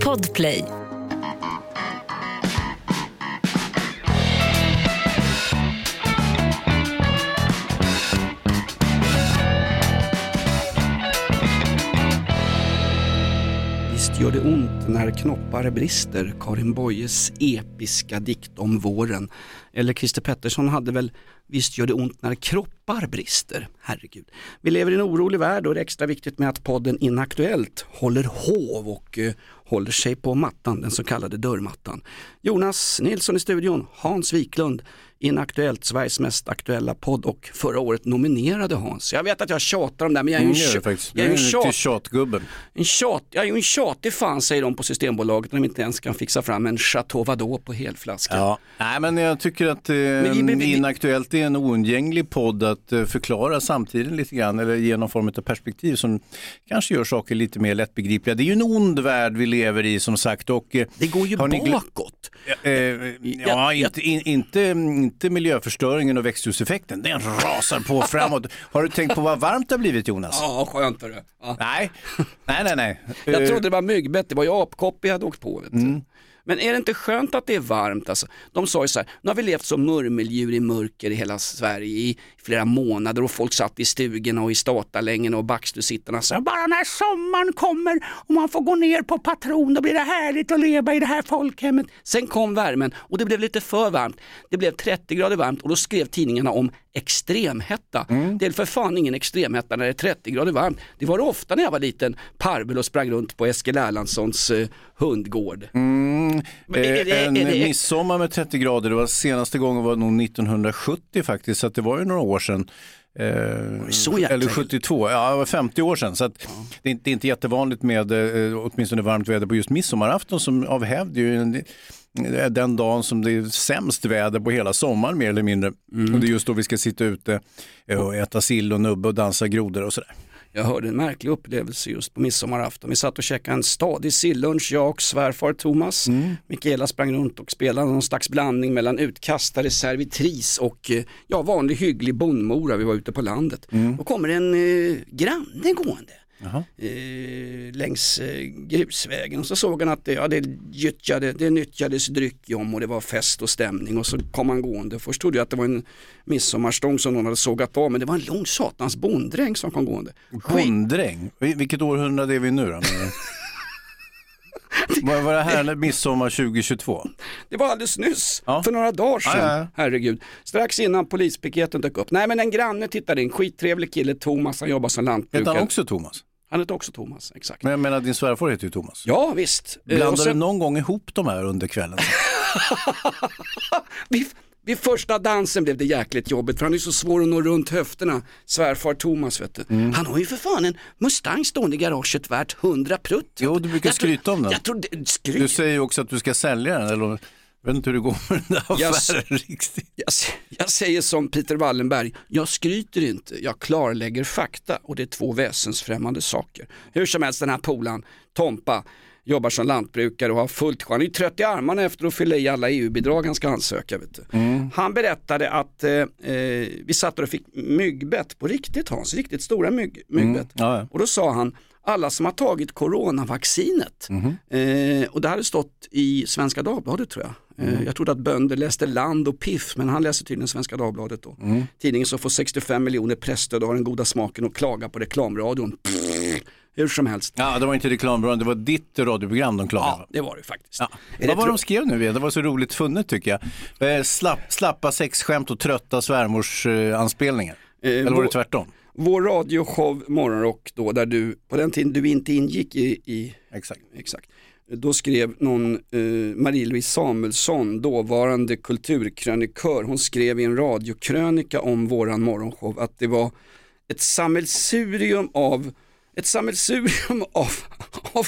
Podplay. Gör det ont när knoppar brister, Karin Boyes episka dikt om våren. Eller Christer Pettersson hade väl Visst gör det ont när kroppar brister, herregud. Vi lever i en orolig värld och det är extra viktigt med att podden Inaktuellt håller hov och eh, håller sig på mattan, den så kallade dörrmattan. Jonas Nilsson i studion, Hans Wiklund, Inaktuellt, Sveriges mest aktuella podd och förra året nominerade Hans. Jag vet att jag tjatar om det här, men jag är ju Mm, en, tjat, jag är en, tjat, tjatgubben. en, tjat, jag är ju en tjatig fan säger de på Systembolaget när de inte ens kan fixa fram en Chateau Vadå på helflaska. Ja. Nej, men jag tycker att eh, vi- vi- vi- Inaktuellt är en oundgänglig podd att eh, förklara samtiden lite grann eller ge någon form av perspektiv som kanske gör saker lite mer lättbegripliga. Det är ju en ond värld vi lever i som sagt. Och, eh, Det går ju bakåt. Eh, ja, inte, in, inte, inte miljöförstöringen och växthuseffekten, den rasar på framåt. Har du tänkt på vad varmt det har blivit Jonas? Ja, skönt hörru. Ja. Nej, nej, nej. nej. Jag Eh, trodde det var myggbett, det var ju apkoppor jag hade åkt på. Vet du. Men är det inte skönt att det är varmt? Alltså, de sa ju så här, nu har vi levt som murmeldjur i mörker i hela Sverige i flera månader och folk satt i stugorna och i statarlängorna och backstussittarna sa bara när sommaren kommer och man får gå ner på patron då blir det härligt att leva i det här folkhemmet. Sen kom värmen och det blev lite för varmt. Det blev 30 grader varmt och då skrev tidningarna om extremhetta. Det är för fan ingen extremhetta när det är 30 grader varmt. Det var det ofta när jag var liten, parvel och sprang runt på Eskil Erlandssons eh, hundgård. Men är det- Eh, en är det- midsommar med 30 grader, det var senaste gången var nog 1970 faktiskt, så det var ju några år sedan. Eh, eller 72, ja det var 50 år sedan. Så att det, är inte, det är inte jättevanligt med eh, åtminstone varmt väder på just midsommarafton som av hävd den dagen som det är sämst väder på hela sommaren mer eller mindre. Mm. Och det är just då vi ska sitta ute eh, och äta sill och nubbe och dansa grodor och sådär. Jag hörde en märklig upplevelse just på midsommarafton. Vi satt och käkade en stadig sillunch, jag och svärfar Thomas. Mikaela sprang runt och spelade någon slags blandning mellan utkastare, servitris och eh, ja, vanlig hygglig bondmora. Vi var ute på landet. Då kommer en eh, granne gående. Eh, längs eh, grusvägen och så såg han att det, ja, det, gyttjade, det nyttjades dryck om och det var fest och stämning och så kom han gående. Först trodde jag att det var en midsommarstång som någon hade sågat av men det var en lång satans bonddräng som kom gående. Bonddräng, Vil- vilket århundrade är vi nu då? Var var det här midsommar 2022? det var alldeles nyss, Ja. för några dagar sedan. Ja, ja. Herregud. Strax innan polispiketen dök upp. Nej men en granne tittade in, skittrevlig kille, Thomas, han jobbar som lantbrukare. han också Thomas? Han heter också Thomas, exakt. Men jag menar din svärfar heter ju Thomas. Ja visst. Eh, och Blandar sen- du någon gång ihop de här under kvällen? vid första dansen blev det jäkligt jobbigt för han är så svår att nå runt höfterna. Svärfar Thomas vet du. Mm. Han har ju för fan en Mustang stående i garaget värt 100 prutt. Jo, du brukar Jag skryta om den. Jag tror det, skryt. Du säger ju också att du ska sälja den, eller jag vet inte hur det går med den där Jag- affären riktigt. Jag, jag säger som Peter Wallenberg, jag skryter inte, jag klarlägger fakta och det är två väsensfrämmande saker. Hur som helst den här polan, Tompa, jobbar som lantbrukare och har fullt. Han är ju trött i armarna efter att fylla i alla EU-bidrag han ska ansöka. Vet du. Han berättade att eh, eh, vi satt och fick myggbett på riktigt Hans, riktigt stora mygg, myggbett. Ja, ja. Och då sa han, alla som har tagit coronavaccinet, eh, och det hade stått i Svenska Dagbladet tror jag. Eh, jag trodde att bönder läste Land och Piff, men han läste tydligen Svenska Dagbladet då. Tidningen som får 65 miljoner pressstöd och har den goda smaken att klaga på reklamradion. Pff, hur som helst. Ja, det var inte reklambyrån, det var ditt radioprogram de klagade Ja, det var det faktiskt. Ja. Är det Vad var de skrev nu igen? Det var så roligt funnet tycker jag. Eh, slapp, slappa sexskämt och trötta svärmors eh. Eller var det tvärtom? Vår radioshow Morgonrock då, där du, på den tiden du inte ingick i, i Exakt. Exakt. Då skrev någon eh, Marie-Louise Samuelsson, dåvarande kulturkrönikör, hon skrev i en radiokrönika om våran morgonshow att det var ett sammelsurium av ett sammelsurium av, av,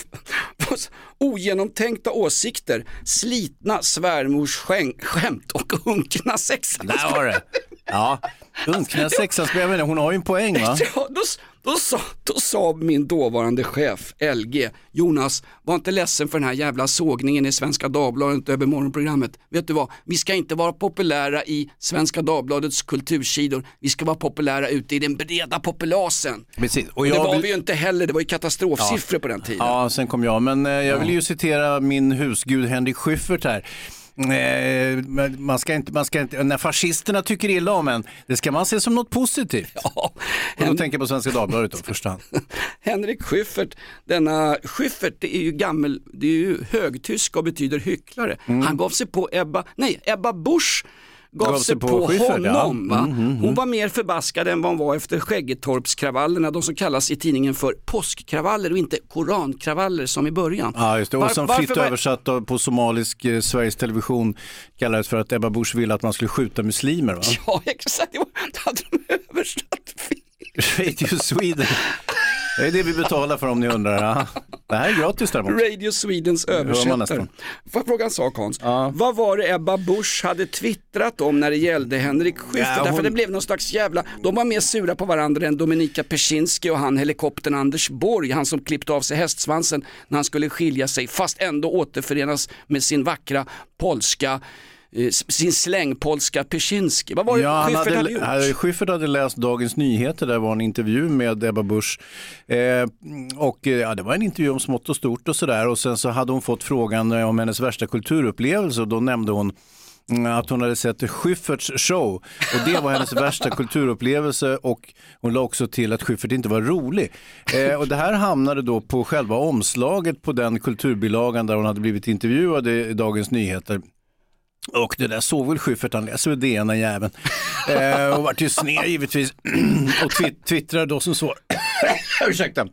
ogenomtänkta åsikter, slitna svärmors skänk, skämt och unkna sexanspel. Där var det. Ja, unkna sexanspelningar, hon har ju en poäng va? Ja, då, Då sa, då sa min dåvarande chef LG, Jonas, var inte ledsen för den här jävla sågningen i Svenska Dagbladet över morgonprogrammet. Vet du vad, vi ska inte vara populära i Svenska Dagbladets kultursidor, vi ska vara populära ute i den breda populasen. Precis. Och det var vi ju inte heller, det var ju katastrofsiffror ja. på den tiden. Ja, sen kom jag, men eh, jag vill ju citera min husgud Henrik Schyffert här. Man ska inte, man ska inte, när fascisterna tycker illa om en, det ska man se som något positivt. Ja, och då tänker jag på Svenska Dagbladet då, första hand. Henrik Schyffert, denna Schyffert det är ju gammel, det är ju högtysk och betyder hycklare. Mm. Han gav sig på Ebba, nej Ebba Busch gav, gav sig på, på Schyffert, honom. Ja. Mm, mm, hon var mer förbaskad än vad hon var efter Skäggetorpskravallerna, de som kallas i tidningen för påskkravaller och inte korankravaller som i början. Ja, just det. Och som Var, fritt var... översatt på somalisk eh, Sveriges Television kallades för att Ebba Busch ville att man skulle skjuta muslimer. Va? Ja, exakt. Det hade de översatt fel. Radio Sweden. Det är det vi betalar för om ni undrar. Det här är gratis däremot. Radio Swedens översättare. Får jag fråga en sak Hans? Ja. Vad var det Ebba Busch hade twittrat om när det gällde Henrik Schyffert? Ja, hon... Därför det blev någon slags jävla, de var mer sura på varandra än Dominika Persinski och han helikoptern Anders Borg, han som klippte av sig hästsvansen när han skulle skilja sig fast ändå återförenas med sin vackra polska sin slängpolska Persinski. Vad var det ja, Schyffert hade, hade gjort? Hade, Schyffert hade läst Dagens Nyheter, där var en intervju med Ebba Busch. Eh, och eh, ja, det var en intervju om smått och stort och sådär. Och sen så hade hon fått frågan eh, om hennes värsta kulturupplevelse och då nämnde hon mm, att hon hade sett Schyfferts show och det var hennes värsta kulturupplevelse och hon la också till att Schyffert inte var rolig. Eh, och det här hamnade då på själva omslaget på den kulturbilagan där hon hade blivit intervjuad i Dagens Nyheter. Och det där såg väl Schyffert, han läser väl DN den jäveln. eh, och vart ju sned givetvis. och twitt twittrade då som så. Ursäkta.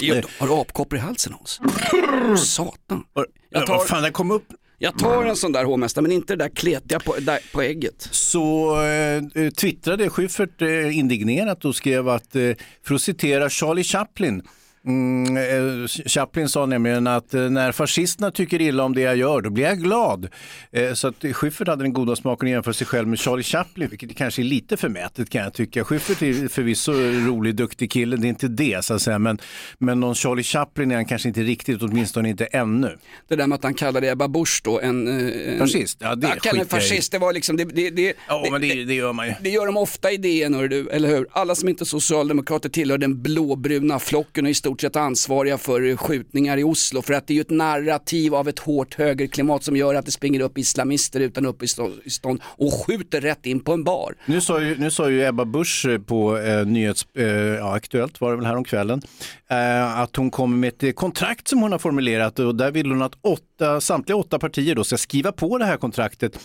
Jo, har du apkoppor i halsen Hans? Satan. Jag tar... Vad fan, den kom upp. Jag tar en sån där hovmästare men inte det där kletiga på, där, på ägget. Så eh, twittrade Schyffert eh, indignerat och skrev att, eh, för att citera Charlie Chaplin, Mm, eh, Chaplin sa nämligen att eh, när fascisterna tycker illa om det jag gör, då blir jag glad. Eh, så att Schyffert hade den goda smaken att jämföra sig själv med Charlie Chaplin, vilket kanske är lite förmätet kan jag tycka. Schyffert är förvisso rolig, duktig kille, det är inte det så att säga, men, men någon Charlie Chaplin är han kanske inte riktigt, åtminstone inte ännu. Det där med att han kallade Ebba Busch då en... en fascist? Ja, det skiter jag fascist, det var liksom, det, det, det, ja, men det, det gör man ju. Det gör de ofta i DN, eller hur? Alla som inte är socialdemokrater tillhör den blåbruna flocken och i stort sett ansvariga för skjutningar i Oslo för att det är ju ett narrativ av ett hårt högerklimat som gör att det springer upp islamister utan uppehållstillstånd och skjuter rätt in på en bar. Nu sa ju, nu sa ju Ebba Busch på eh, Nyhets, eh, ja, Aktuellt var det väl här om kvällen, eh, att hon kommer med ett kontrakt som hon har formulerat och där vill hon att åtta, samtliga åtta partier då ska skriva på det här kontraktet.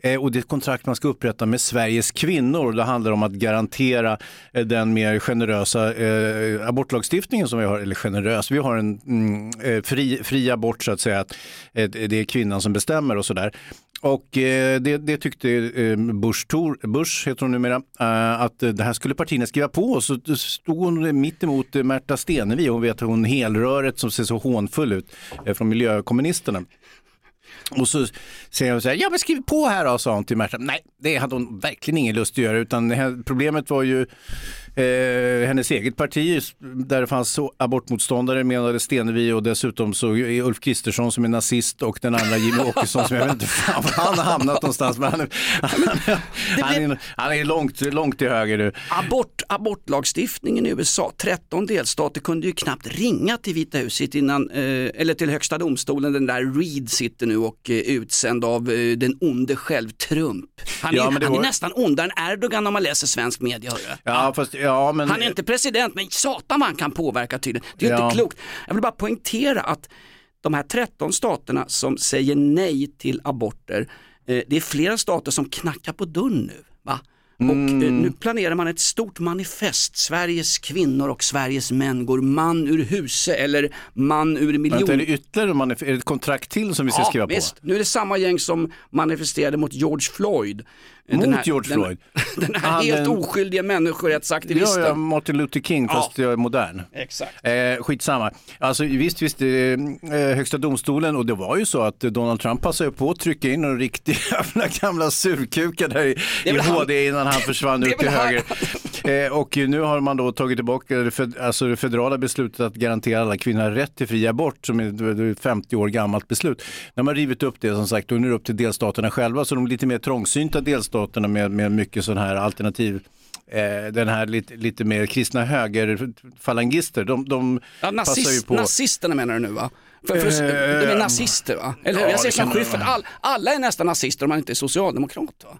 Eh, och det är ett kontrakt man ska upprätta med Sveriges kvinnor. Det handlar om att garantera eh, den mer generösa eh, abortlagstiftningen som vi har, eller generös, vi har en mm, eh, fri, fri abort så att säga, att eh, det är kvinnan som bestämmer och sådär. Och eh, det, det, tyckte eh, Bush, Tor, Bush heter hon numera, eh, att det här skulle partierna skriva på. Så stod hon mitt emot eh, Märta Stenevi, hon vet hon helröret som ser så hånfull ut eh, från miljökommunisterna. Och så säger hon så här, ja men skriv på här då, sa hon till Märta. Nej, det hade hon verkligen ingen lust att göra, utan problemet var ju Eh, hennes eget parti, där det fanns abortmotståndare, menade Stenevi och dessutom så är Ulf Kristersson som är nazist och den andra Jimmy Åkesson som jag vet inte fan var han har hamnat någonstans. Men han, är, han, han, är, han är långt, långt till höger nu. Abort, abortlagstiftningen i USA, 13 delstater kunde ju knappt ringa till Vita huset innan, eh, eller till högsta domstolen, den där Reed sitter nu och eh, utsänd av eh, den onde själv Trump. Han, är, ja, han var... är nästan ondare än Erdogan om man läser svensk media. Hörru. Ja, fast Ja, men... Han är inte president, men satan vad han kan påverka tydligen. Det är ja. inte klokt. Jag vill bara poängtera att de här 13 staterna som säger nej till aborter, eh, det är flera stater som knackar på dörren nu. Va? Och eh, mm. nu planerar man ett stort manifest. Sveriges kvinnor och Sveriges män går man ur huse eller man ur miljon. är det ytterligare är det ett kontrakt till som vi ska ja, skriva visst. på? Nu är det samma gäng som manifesterade mot George Floyd. Mot här, George den, Floyd? Den, här ah, helt den... oskyldiga människorättsaktivisten. Ja, ja, Martin Luther King fast ja. är modern. Exakt. Eh, skitsamma. Alltså visst, visst, eh, eh, högsta domstolen och det var ju så att Donald Trump passade på att trycka in en riktig jävla gamla surkukar där i, i HD innan han försvann ut till höger. Eh, och nu har man då tagit tillbaka det, fed, alltså det federala beslutet att garantera alla kvinnor rätt till fri abort som är ett 50 år gammalt beslut. När man rivit upp det som sagt, och nu är det upp till delstaterna själva, så de lite mer trångsynta delstaterna med, med mycket sån här alternativ eh, den här lite, lite mer kristna högerfalangister, de, de Ja, passar ju nazist, på... nazisterna menar du nu va? För, för, Eh, de är nazister va? Eller ja, Jag säger det som Schyffert, all, alla är nästan nazister om man inte är socialdemokrat. Va?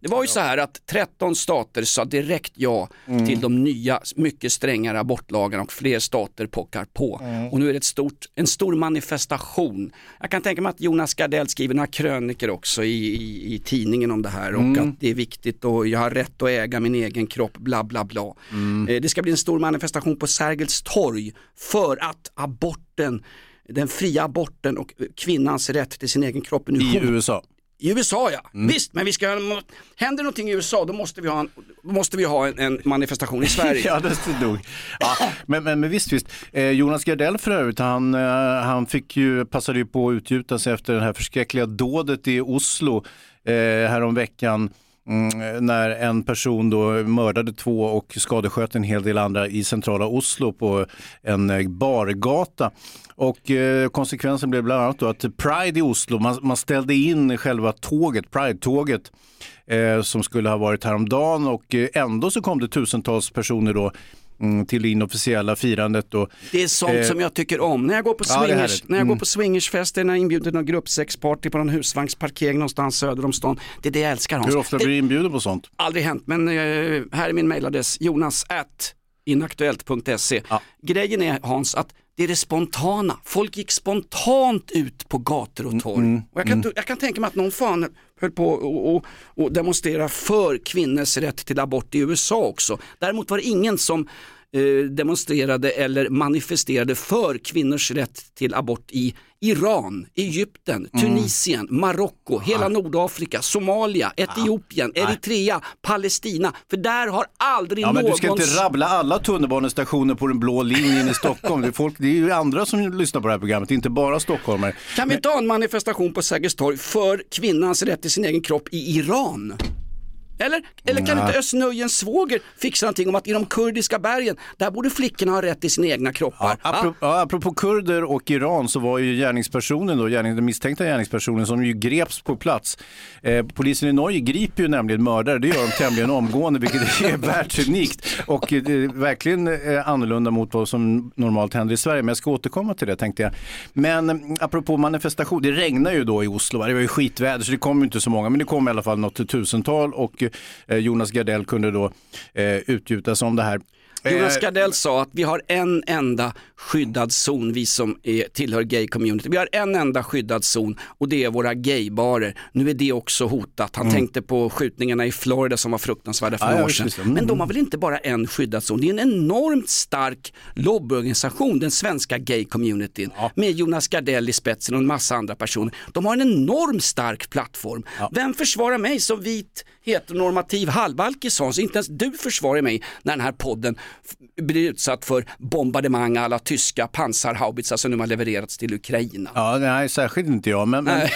Det var ju så här att 13 stater sa direkt ja Mm. till de nya, mycket strängare abortlagarna och fler stater pockar på. Mm. Och nu är det stort, en stor manifestation. Jag kan tänka mig att Jonas Gardell skriver några kröniker också i, i, i tidningen om det här och Mm. att det är viktigt och jag har rätt att äga min egen kropp, bla bla bla. Mm. Eh, Det ska bli en stor manifestation på Sergels torg för att aborten den fria aborten och kvinnans rätt till sin egen kropp nu I USA. I USA ja, visst men vi ska, händer någonting i USA då måste vi ha en, måste vi ha en, en manifestation i Sverige. Ja, det är nog. Ja, men, men, men visst, visst. Eh, Jonas Gardell för övrigt, han, eh, han fick ju, passade ju på att utgjuta sig efter det här förskräckliga dådet i Oslo eh, häromveckan. Mm, när en person då mördade två och skadesköt en hel del andra i centrala Oslo på en eh, bargata. Och eh, konsekvensen blev bland annat då att Pride i Oslo, man, man ställde in själva tåget, Pride-tåget eh, som skulle ha varit häromdagen och eh, ändå så kom det tusentals personer då mm, till det inofficiella firandet. Och, Det är sånt Eh, som jag tycker om. När jag går på Ja, swingers, härligt. när jag Mm. går på swingersfester, när jag inbjuder någon gruppsexparty på någon husvagnsparkering någonstans söder om stan. Det är det jag älskar Hans. hur ofta det blir du inbjuden på sånt? aldrig hänt, men eh, här är min mailadress, jonas at inaktuellt.se. Ja. Grejen är Hans att det är det spontana. Folk gick spontant ut på gator och torg. Mm, och jag, kan, jag kan tänka mig att någon fan höll på och, och, och demonstrera för kvinnors rätt till abort i USA också. Däremot var det ingen som demonstrerade eller manifesterade för kvinnors rätt till abort i Iran, Egypten, Mm. Tunisien, Marocko, hela Nordafrika, Somalia, Etiopien, Eritrea, Palestina. För där har aldrig Ja, men någon... du ska inte rabbla alla tunnelbanestationer på den blå linjen i Stockholm. Det är, folk, det är ju andra som lyssnar på det här programmet, inte bara stockholmare. Kan vi inte ha en manifestation på Sergels torg för kvinnans rätt till sin egen kropp i Iran? Eller, eller kan inte Özz svåger fixa någonting om att i de kurdiska bergen, där borde flickorna ha rätt till sina egna kroppar? Ja, apropå, ja, apropå kurder och Iran så var ju gärningspersonen, då, gärning, den misstänkta gärningspersonen som ju greps på plats. Eh, polisen i Norge griper ju nämligen mördare, det gör de tämligen omgående vilket är världsunikt och eh, det är verkligen eh, annorlunda mot vad som normalt händer i Sverige. Men jag ska återkomma till det tänkte jag. Men eh, apropå manifestation, det regnar ju då i Oslo, det var ju skitväder så det kom ju inte så många men det kom i alla fall något tusental och eh, Eh, Jonas Gardell kunde då eh, utgjuta sig om det här. Jonas Eh, Gardell sa att vi har en enda skyddad zon, vi som är, tillhör gay-community. Vi har en enda skyddad zon och det är våra gaybarer. Nu är det också hotat. Han tänkte på skjutningarna i Florida som var fruktansvärda för Mm. Ja, några ja, år sedan. Mm. Men de har väl inte bara en skyddad zon? Det är en enormt stark lobbyorganisation, den svenska gay-communityn. Med Jonas Gardell i spetsen och en massa andra personer. De har en enormt stark plattform. Vem försvarar mig som vit heteronormativ halvalkis Hans? Inte ens du försvarar mig när den här podden blir utsatt för bombardemang alla tyska pansarhaubitsar som nu har levererats till Ukraina. Ja, nej, särskilt inte jag. Men, men eh,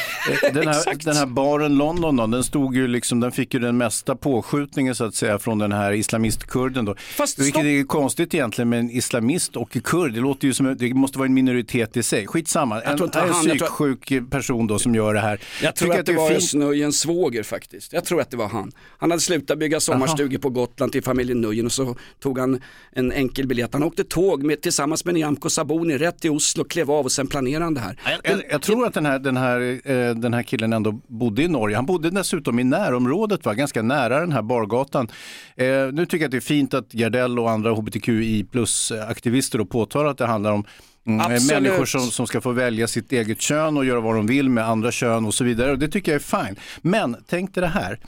den, här, den här baren London då, den stod ju liksom, den fick ju den mesta påskjutningen så att säga från den här islamistkurden då. Fast Vilket stopp. är konstigt egentligen med en islamist och kurd. Det låter ju som, det måste vara en minoritet i sig. Skitsamma, en, en tror- psyksjuk person då som gör det här. Jag tror Tycker att det var fint. Nöjens svåger faktiskt. Jag tror att det var han. Han hade slutat bygga sommarstugor på Gotland till familjen Nujen och så tog han en enkel biljett. Han åkte tåg med, tillsammans med Nyamko Sabuni rätt till Oslo, klev av och sen planerade han det här. Jag, jag, jag tror att den här, den, här, eh, den här killen ändå bodde i Norge. Han bodde dessutom i närområdet, va? ganska nära den här bargatan. Eh, nu tycker jag att det är fint att Gardell och andra hbtqi plus-aktivister påtalar att det handlar om mm, eh, människor som, som ska få välja sitt eget kön och göra vad de vill med andra kön och så vidare. Och det tycker jag är fine. Men tänk dig det här,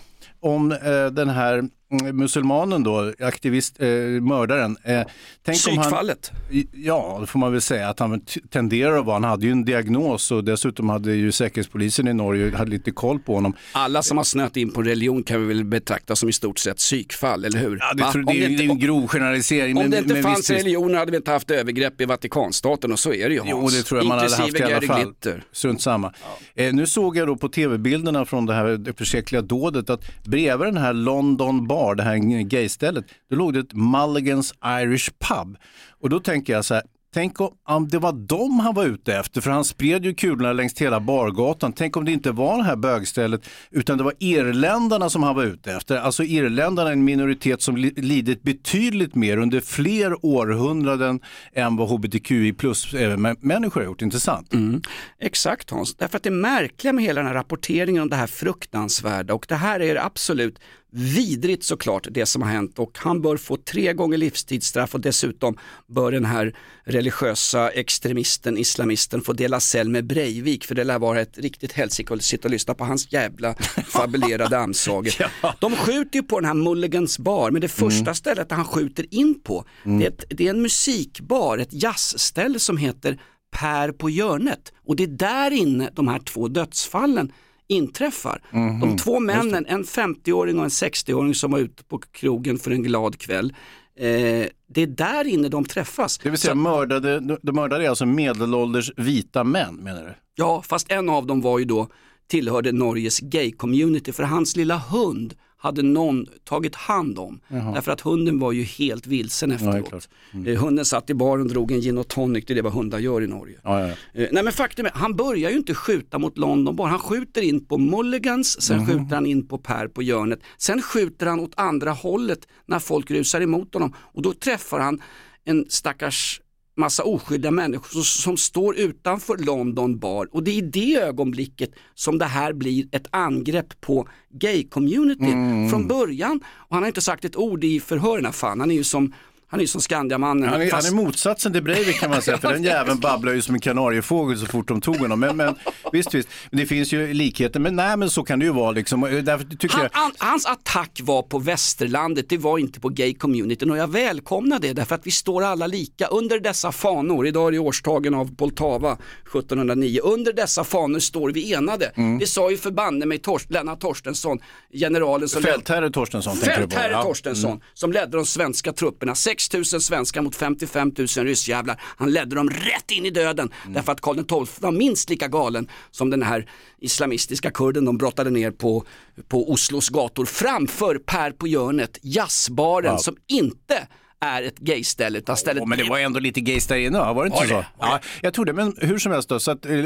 om eh, den här musulmanen då, aktivist, eh, mördaren. Eh, tänk om han, Psykfallet. Ja, det får man väl säga att han tenderar att vara. Han hade ju en diagnos och dessutom hade ju säkerhetspolisen i Norge hade lite koll på honom. Alla som har snöat in på religion kan vi väl betrakta som i stort sett psykfall, eller hur? Ja, det, tror, det, är, inte- det är en grov generalisering. Om men- det inte men fanns visst, religioner hade vi inte haft övergrepp i Vatikanstaten och så är det ju Hans. Jo, det tror jag man hade haft i alla fall. Glitter. Strunt samma. Eh, nu såg jag då på tv-bilderna från det här det förskräckliga dådet att bredvid den här London bar, det här gaystället, då låg det ett Mulligans Irish Pub. Och då tänker jag så här, Tänk om det var dem han var ute efter, för han spred ju kulorna längs hela bargatan. Tänk om det inte var det här bögstället, utan det var irländarna som han var ute efter. Alltså irländarna är en minoritet som lidit betydligt mer under fler århundraden än vad hbtqi plus-människor eh, har gjort, inte sant? Mm. Exakt Hans, därför att det märkliga med hela den här rapporteringen om det här fruktansvärda och det här är absolut vidrigt såklart det som har hänt och han bör få tre gånger livstidsstraff och dessutom bör den här religiösa extremisten, islamisten få dela cell med Breivik för det lär vara ett riktigt helsike att sitta och lyssna på hans jävla fabulerade amsagor. ja. De skjuter ju på den här Mulligans bar men det första mm. stället han skjuter in på mm. det, är ett, det är en musikbar, ett jazzställe som heter Per på Hjörnet och det är där inne de här två dödsfallen inträffar. Mm -hmm. De två männen, en 50-åring och en 60-åring som var ute på krogen för en glad kväll. Eh, det är där inne de träffas. Det vill säga Så, mördade, de mördade alltså medelålders vita män menar du? Ja, fast en av dem var ju då tillhörde Norges gay-community för hans lilla hund hade någon tagit hand om. Jaha. Därför att hunden var ju helt vilsen efteråt. Ja, mm. Eh, hunden satt i baren och drog en gin och tonic, det är det vad hundar gör i Norge. Ja, ja, eh, nej men faktum är, han börjar ju inte skjuta mot London bara, han skjuter in på Mulligans, sen mm. skjuter han in på Per på Hjörnet, sen skjuter han åt andra hållet när folk rusar emot honom och då träffar han en stackars massa oskyldiga människor som, står utanför London bar och det är i det ögonblicket som det här blir ett angrepp på gay-communityn mm. från början. Och han har inte sagt ett ord i förhören, fan han är ju som han är ju som Skandiamannen. Han är, fast... han är motsatsen till Breivik kan man säga, för den jäveln babblar ju som en kanariefågel så fort de tog honom. Men, men visst, visst, det finns ju likheter, men nej men så kan det ju vara liksom. Därför tycker han, jag... hans attack var på västerlandet, det var inte på gay-communityn och jag välkomnar det därför att vi står alla lika under dessa fanor. Idag är det årstagen av Poltava 1709. Under dessa fanor står vi enade. Mm. Det sa ju förbanne mig Torst, Lennart Torstensson, generalen som... Fältherre Torstensson Fältherre Torstensson, ja. mm. som ledde de svenska trupperna. 6 000 svenskar mot 55 000 ryssjävlar. Han ledde dem rätt in i döden mm. därför att Karl XII var minst lika galen som den här islamistiska kurden de brottade ner på, på Oslos gator framför Per på Hjörnet, jazzbaren wow. som inte är ett gayställe. Utan stället... Oh, men det var ändå lite gays där inne, var det inte var så? Det? Ja, jag tror det, men hur som helst då, så att, eh,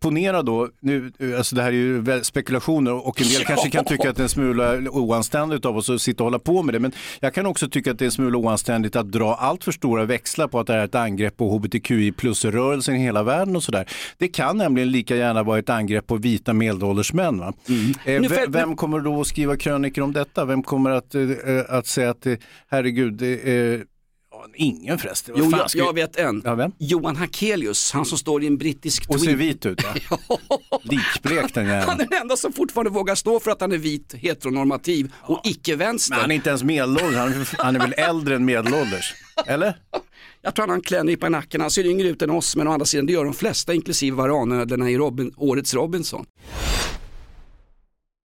ponera då, nu, eh, alltså det här är ju spekulationer och en del ja. kanske kan tycka att det är en smula oanständigt av oss att sitta och hålla på med det, men jag kan också tycka att det är en smula oanständigt att dra allt för stora växlar på att det är ett angrepp på hbtqi plus-rörelsen i hela världen och sådär. Det kan nämligen lika gärna vara ett angrepp på vita medelålders män. Va? Mm. Eh, vem kommer då att skriva krönikor om detta? Vem kommer att, eh, att säga att herregud, eh, ingen förresten. Jo, jag, jag, vet en. Ja, Johan Hakelius, han som står i en brittisk tweet. Och ser vit ut ja. Likblek den jäveln. Han är den enda som fortfarande vågar stå för att han är vit, heteronormativ och icke-vänster. Men han är inte ens medelålders, han, han är väl äldre än medelålders? Eller? Jag tror han har en klädnypa i nacken, han ser yngre ut än oss men å andra sidan det gör de flesta inklusive varanödlorna i Robin, årets Robinson.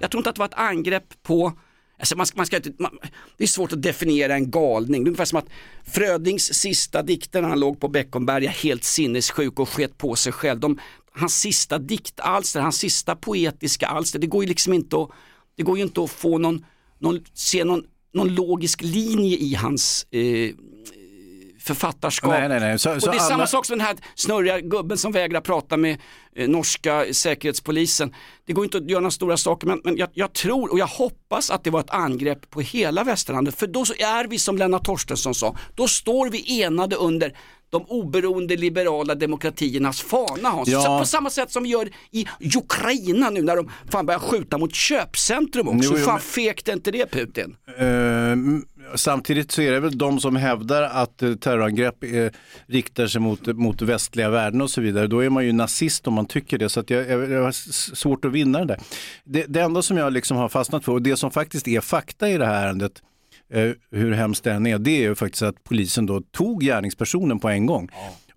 Jag tror inte att det var ett angrepp på Alltså man, ska- man ska, man, det är svårt att definiera en galning. Det är ungefär som att Frödings sista dikter när han låg på Beckomberga helt sinnessjuk och sket på sig själv. De, hans sista diktalster, hans sista poetiska alster, det går ju liksom inte att, det går ju inte att få någon, någon, se någon, någon logisk linje i hans eh, författarskap. Nej, nej, nej. Så- och så det är samma alla- sak som den här snurriga gubben som vägrar prata med eh, norska säkerhetspolisen. Det går inte att göra några stora saker men, men jag, jag tror och jag hoppas att det var ett angrepp på hela västerlandet för då så är vi som Lennart Torstensson sa, då står vi enade under de oberoende liberala demokratiernas fana Hans. Ja. På samma sätt som vi gör i Ukraina nu när de fan börjar skjuta mot köpcentrum också. Jo, jo, Hur fan men- fegt är inte det Putin? Eh, samtidigt så är det väl de som hävdar att eh, terrorangrepp eh, riktar sig mot, mot västliga värden och så vidare. Då är man ju nazist om man tycker det. Så att jag, jag, jag har svårt att vinna det där. Det, det enda som jag liksom har fastnat för och det som faktiskt är fakta i det här ärendet eh, hur hemskt det än är, det är ju faktiskt att polisen då tog gärningspersonen på en gång.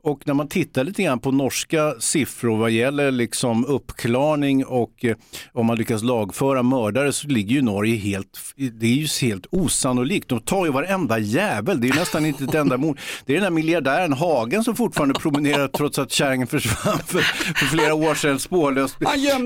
Och när man tittar lite grann på norska siffror vad gäller liksom uppklarning och eh, om man lyckas lagföra mördare så ligger ju Norge helt, det är ju helt osannolikt. De tar ju varenda jävel, det är ju nästan inte ett enda mord. Det är den där miljardären Hagen som fortfarande promenerar trots att kärringen försvann för, för flera år sedan spårlöst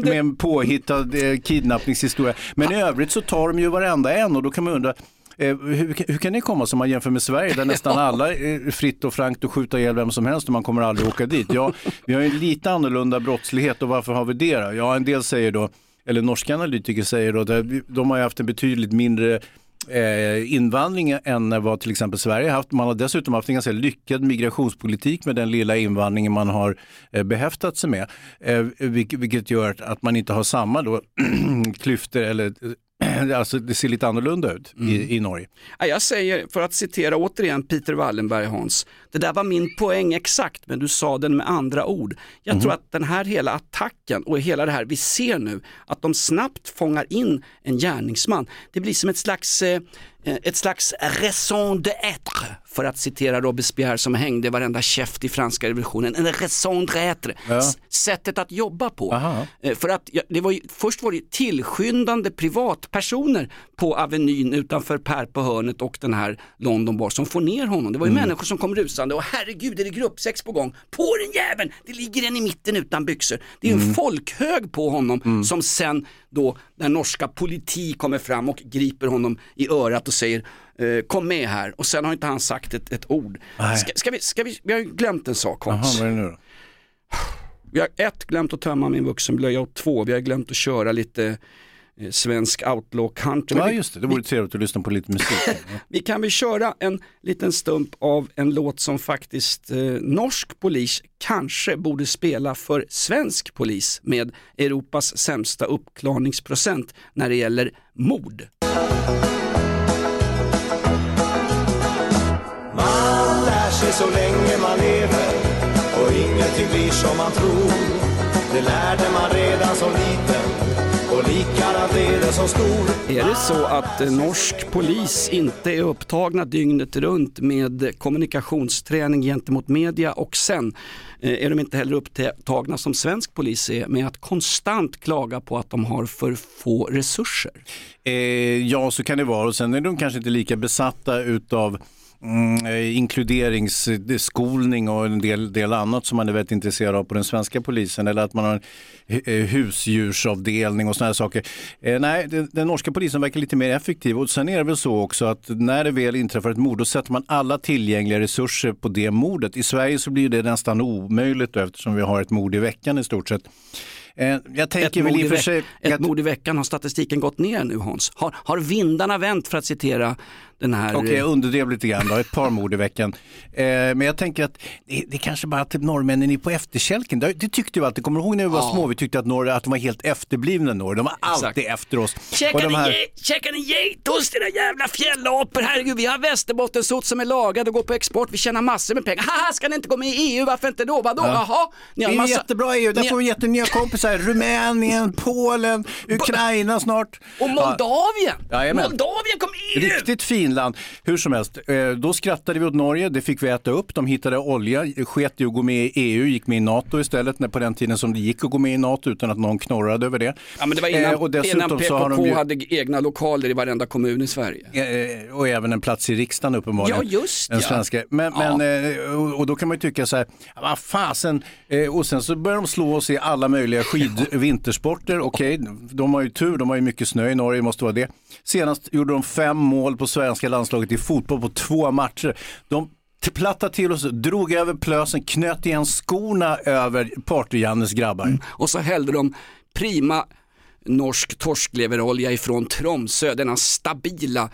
med en påhittad eh, kidnappningshistoria. Men i övrigt så tar de ju varenda en och då kan man undra Eh, hur, hur kan det komma som man jämför med Sverige där nästan alla är fritt och frankt och skjuta ihjäl vem som helst och man kommer aldrig åka dit? Ja, vi har ju en lite annorlunda brottslighet och varför har vi det då? Ja, en del säger då, eller norska analytiker säger då, att de har ju haft en betydligt mindre eh, invandring än vad till exempel Sverige haft. Man har dessutom haft en ganska lyckad migrationspolitik med den lilla invandringen man har eh, behäftat sig med. Eh, vilket, vilket gör att- att man inte har samma då, klyftor eller Alltså det ser lite annorlunda ut i, i Norge. Ja, Jag säger, för att citera återigen Peter Wallenberg Hans, det där var min poäng exakt men du sa den med andra ord. Jag tror att den här hela attacken och hela det här vi ser nu, att de snabbt fångar in en gärningsman, det blir som ett slags, eh, ett slags raison d'être, för att citera Robespierre som hängde varenda käft i franska revolutionen, en raison d'être, S- sättet att jobba på. Aha. Eh, För att ja, det var ju, först var det tillskyndande privatpersoner på Avenyn utanför Per på hörnet och den här London Bar som får ner honom. Det var ju människor som kom rusande och herregud är det gruppsex på gång? På den jäveln! Det ligger en i mitten utan byxor. Det är ju en folkhög på honom som sen då när norska politi kommer fram och griper honom i örat och säger eh, kom med här och sen har inte han sagt ett, ett ord. Ska, ska vi, ska vi, vi har ju glömt en sak Hans. vad är det nu då? Vi har ett, glömt att tömma min vuxenblöja och två, vi har glömt att köra lite svensk outlaw country. Ja vi, just det, det vore trevligt att lyssna på lite musik. vi kan väl köra en liten stump av en låt som faktiskt eh, norsk polis kanske borde spela för svensk polis med Europas sämsta uppklarningsprocent när det gäller mord. Man lär sig så länge man lever och ingenting blir som man tror. Det lärde man redan som liten och likadant är det som. Är det så att norsk polis inte är upptagna dygnet runt med kommunikationsträning gentemot media och sen eh, är de inte heller upptagna som svensk polis är med att konstant klaga på att de har för få resurser? Eh, ja, så kan det vara. Och sen är de kanske inte lika besatta utav mm, eh, inkluderingsskolning och en del, del annat som man är väldigt intresserad av på den svenska polisen. Eller att man har en eh, husdjursavdelning och sådana här saker. Eh, nej, den, den norska polisen verkar lite mer effektiv. Och sen är det väl så också att när det väl inträffar ett mord då sätter man alla tillgängliga resurser på det mordet. I Sverige så blir det nästan omöjligt då, eftersom vi har ett mord i veckan i stort sett. Jag Ett tänker väl mord, sig... ett mord i veckan har statistiken gått ner nu Hans. Har, har vindarna vänt för att citera den här... Okej, jag underdrev lite grann då, ett par mord i veckan. Eh, men jag tänker att det, det är kanske bara att typ norrmännen är på efterkälken. Det, det tyckte vi alltid, kommer du ihåg när vi var Ja. små? Vi tyckte att, norr, att de var helt efterblivna norr. De var alltid efter oss. Käkar de ni, här- ge- käkar ni geitost era jävla fjällapor? Herregud, vi har västerbottensost som är lagad och går på export. Vi tjänar massor med pengar. Haha, ska ni inte gå med i EU? Varför inte då? Vadå? Jaha? Ni Det har är massa... jättebra EU, där ni- får vi jättenya kompisar. Rumänien, Polen, Ukraina snart. Och Moldavien! Jajamän. Moldavien kom EU! Riktigt fin land. Hur som helst, eh, då skrattade vi åt Norge, det fick vi äta upp. De hittade olja, sket i att gå med i EU, gick med i NATO istället, när på den tiden som det gick att gå med i NATO utan att någon knorrade över det. Ja, men det var innan, Eh, och innan PKK ju- hade egna lokaler i varenda kommun i Sverige. Eh, och även en plats i riksdagen uppenbarligen. Ja, just Den ja. svenska. Men, Ja. men, eh, och, då kan man ju tycka så här, vad fasen, eh, och sen så börjar de slå oss i alla möjliga skid vintersporter. Okej, de har ju tur, de har ju mycket snö i Norge, måste vara det. Senast gjorde de fem mål på svenska svenska landslaget i fotboll på två matcher. De plattade till oss, drog över plösen, knöt igen skorna över Party-Jannes grabbar. Mm. Och så hällde de prima norsk torskleverolja ifrån Tromsö, denna stabila,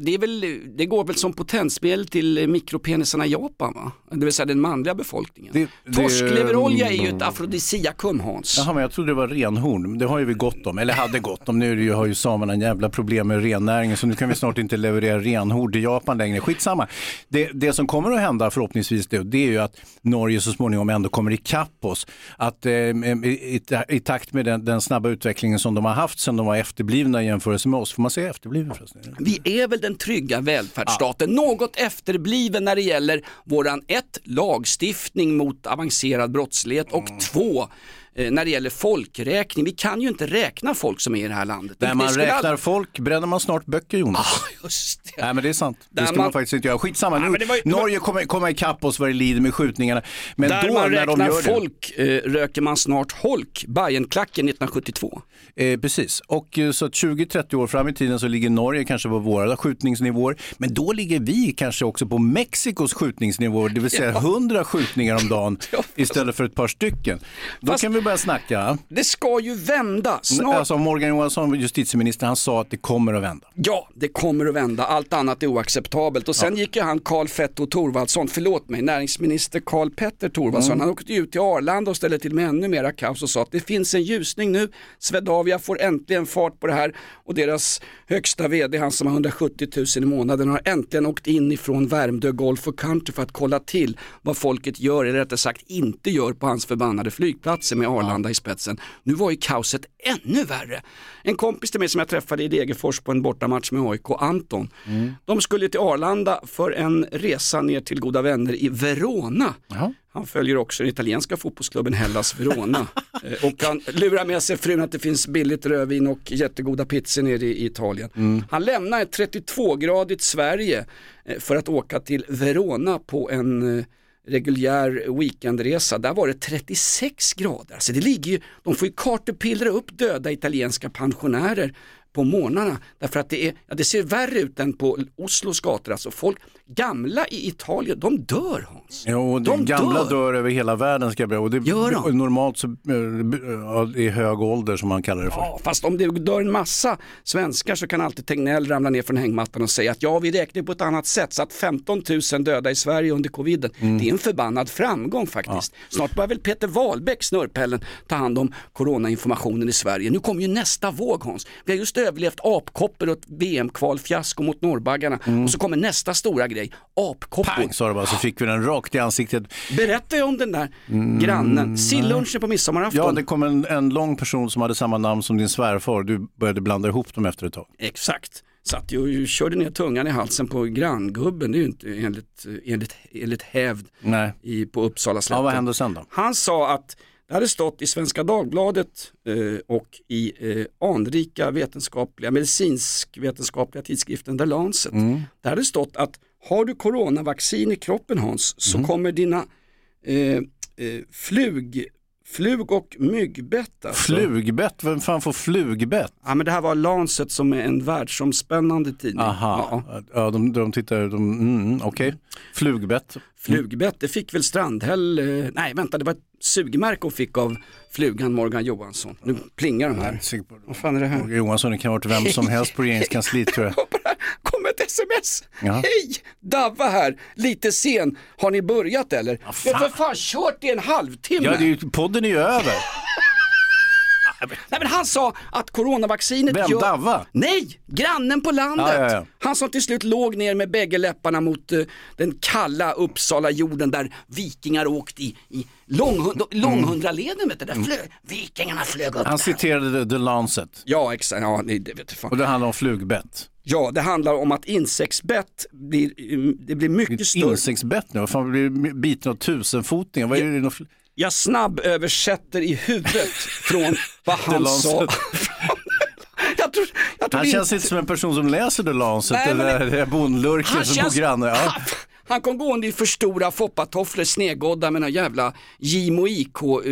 det, är väl, det går väl som potensmedel till mikropenisarna i Japan va? Det vill säga den manliga befolkningen. Det- det- Torskleverolja är ju ett afrodisiakum Hans. Jaha, men jag trodde det var renhorn. Det har ju vi gott om, eller hade gott om. Nu är det ju, har ju samerna en jävla problem med rennäringen så nu kan vi snart inte leverera renhorn till Japan längre. Skitsamma. Det, det som kommer att hända förhoppningsvis det, det är ju att Norge så småningom ändå kommer ikapp oss. Att eh, i, i, i takt med den, den snabba utvecklingen som de har haft sedan de var efterblivna i jämförelse med oss. Får man säga efterbliven förresten? Vi är väl den trygga välfärdsstaten, något efterbliven när det gäller våran ett, lagstiftning mot avancerad brottslighet och Mm. två, när det gäller folkräkning. Vi kan ju inte räkna folk som är i det här landet. När Det man räknar aldrig- folk bränner man snart böcker Jonas. Ah, just det. Nej men det är sant. Det Där ska man... man- faktiskt inte göra. Skitsamma, det var ju- det Norge kommer, kommer ikapp oss vad det lider med skjutningarna. Men Där då man när de räknar gör det. folk eh, röker man snart holk, Bajenklacken 1972. Eh, precis, och eh, så att 20-30 år fram i tiden så ligger Norge kanske på våra skjutningsnivåer. Men då ligger vi kanske också på Mexikos skjutningsnivåer, det vill säga 100 skjutningar om dagen istället för ett par stycken. Då Fast- kan vi börja snacka. Det ska ju vända snart. Alltså Morgan Johansson, justitieminister, han sa att det kommer att vända. Ja, det kommer att vända. Allt annat är oacceptabelt. Och sen gick ju han Karl Fetto Thorvaldsson, förlåt mig, näringsminister Karl Petter Thorvaldsson, Mm. han åkte ju ut till Arlanda och ställde till med ännu mera kaos och sa att det finns en ljusning nu. Swedavia får äntligen fart på det här och deras högsta vd, han som har 170 000 i månaden, har äntligen åkt in ifrån Värmdö Golf och Country för att kolla till vad folket gör, eller rättare sagt inte gör på hans förbannade flygplatser med Arlanda i spetsen. Nu var ju kaoset ännu värre. En kompis till mig som jag träffade i Degerfors på en bortamatch med AIK, Anton, de skulle till Arlanda för en resa ner till goda vänner i Verona. Han följer också den italienska fotbollsklubben Hellas Verona. Eh, och han lurar med sig frun att det finns billigt rödvin och jättegoda pizzor nere i Italien. Han lämnar ett 32-gradigt Sverige eh, för att åka till Verona på en eh, reguljär weekendresa. Där var det 36 grader. Alltså det ligger ju, de får ju kartepillra upp döda italienska pensionärer på morgnarna därför att det, är, ja, det ser värre ut än på Oslos gator. Alltså folk, gamla i Italien, de dör Hans. Jo, de De gamla dör. dör. över hela världen ska jag. Och det Gör de? och normalt så, eh, i hög ålder som man kallar det för. Ja, fast om det dör en massa svenskar så kan alltid Tegnell ramla ner från hängmattan och säga att ja, vi räknar på ett annat sätt. Så att 15 000 döda i Sverige under coviden, Mm. det är en förbannad framgång faktiskt. Snart börjar väl Peter Wahlbeck, snörpellen, ta hand om coronainformationen i Sverige. Nu kommer ju nästa våg Hans. Vi har just överlevt apkoppor och ett VM-kvalfiasko mot norrbaggarna. Och så kommer nästa stora grej, apkoppor. Mm. Pang sa det bara, så fick vi den rakt i ansiktet. Berätta om den där grannen, sillunchen på midsommarafton. Mm. Ja, det kom en, en lång person som hade samma namn som din svärfar. Du började blanda ihop dem efter ett tag. Exakt. Satt ju och körde ner tungan i halsen på granngubben, det är ju inte enligt, enligt, enligt hävd Nej. i, på Uppsala Ja, vad hände sen då? Han sa att det hade stått i Svenska Dagbladet eh, och i eh, anrika vetenskapliga, medicinsk vetenskapliga tidskriften The Lancet. Mm. Det hade stått att har du coronavaccin i kroppen Hans så Mm. kommer dina eh, eh, flug Flug och myggbett alltså. Flugbett, vem fan får flugbett? Ja men det här var Lancet som är en världsomspännande tidning. Aha, Ja. ja, de, de tittar, de, mm, okej. Flugbett. Flugbett, det fick väl Strandhäll, eh, nej vänta det var ett sugmärke hon fick av flugan Morgan Johansson. Nu plingar de här. Vad fan är det här? Roger Johansson, det kan ha varit vem som helst på regeringskansliet tror jag. ett sms. Ja. Hej! Davva här, lite sen. Har ni börjat eller? Ja, Vi har för fan kört i en halvtimme. Ja, det är ju, podden är ju över. Nej men han sa att coronavaccinet Vem, gör... Davva? Nej, grannen på landet. Ja, ja, ja. Han som till slut låg ner med bägge läpparna mot eh, den kalla Uppsala jorden där vikingar åkt i, i långhund, långhundraleden. Vet du, där flög, vikingarna flög upp Mm. Han där. citerade The Lancet Ja, exakt. Ja, det, det vet fan. och det handlar om flugbett. Ja, det handlar om att insektsbett blir, mm, det blir mycket större. Insektsbett nu, vad fan blir biten av tusenfotingar? Vad är det? något Jag snabböversätter i huvudet från vad han sa. jag tror, jag tror Han känns inte som en person som läser The Lancet, Nej, där det- det... bondlurken som bor granne. Ja. han, kom gående i för stora foppatofflor snedgådda med några jävla Gimo IK eh,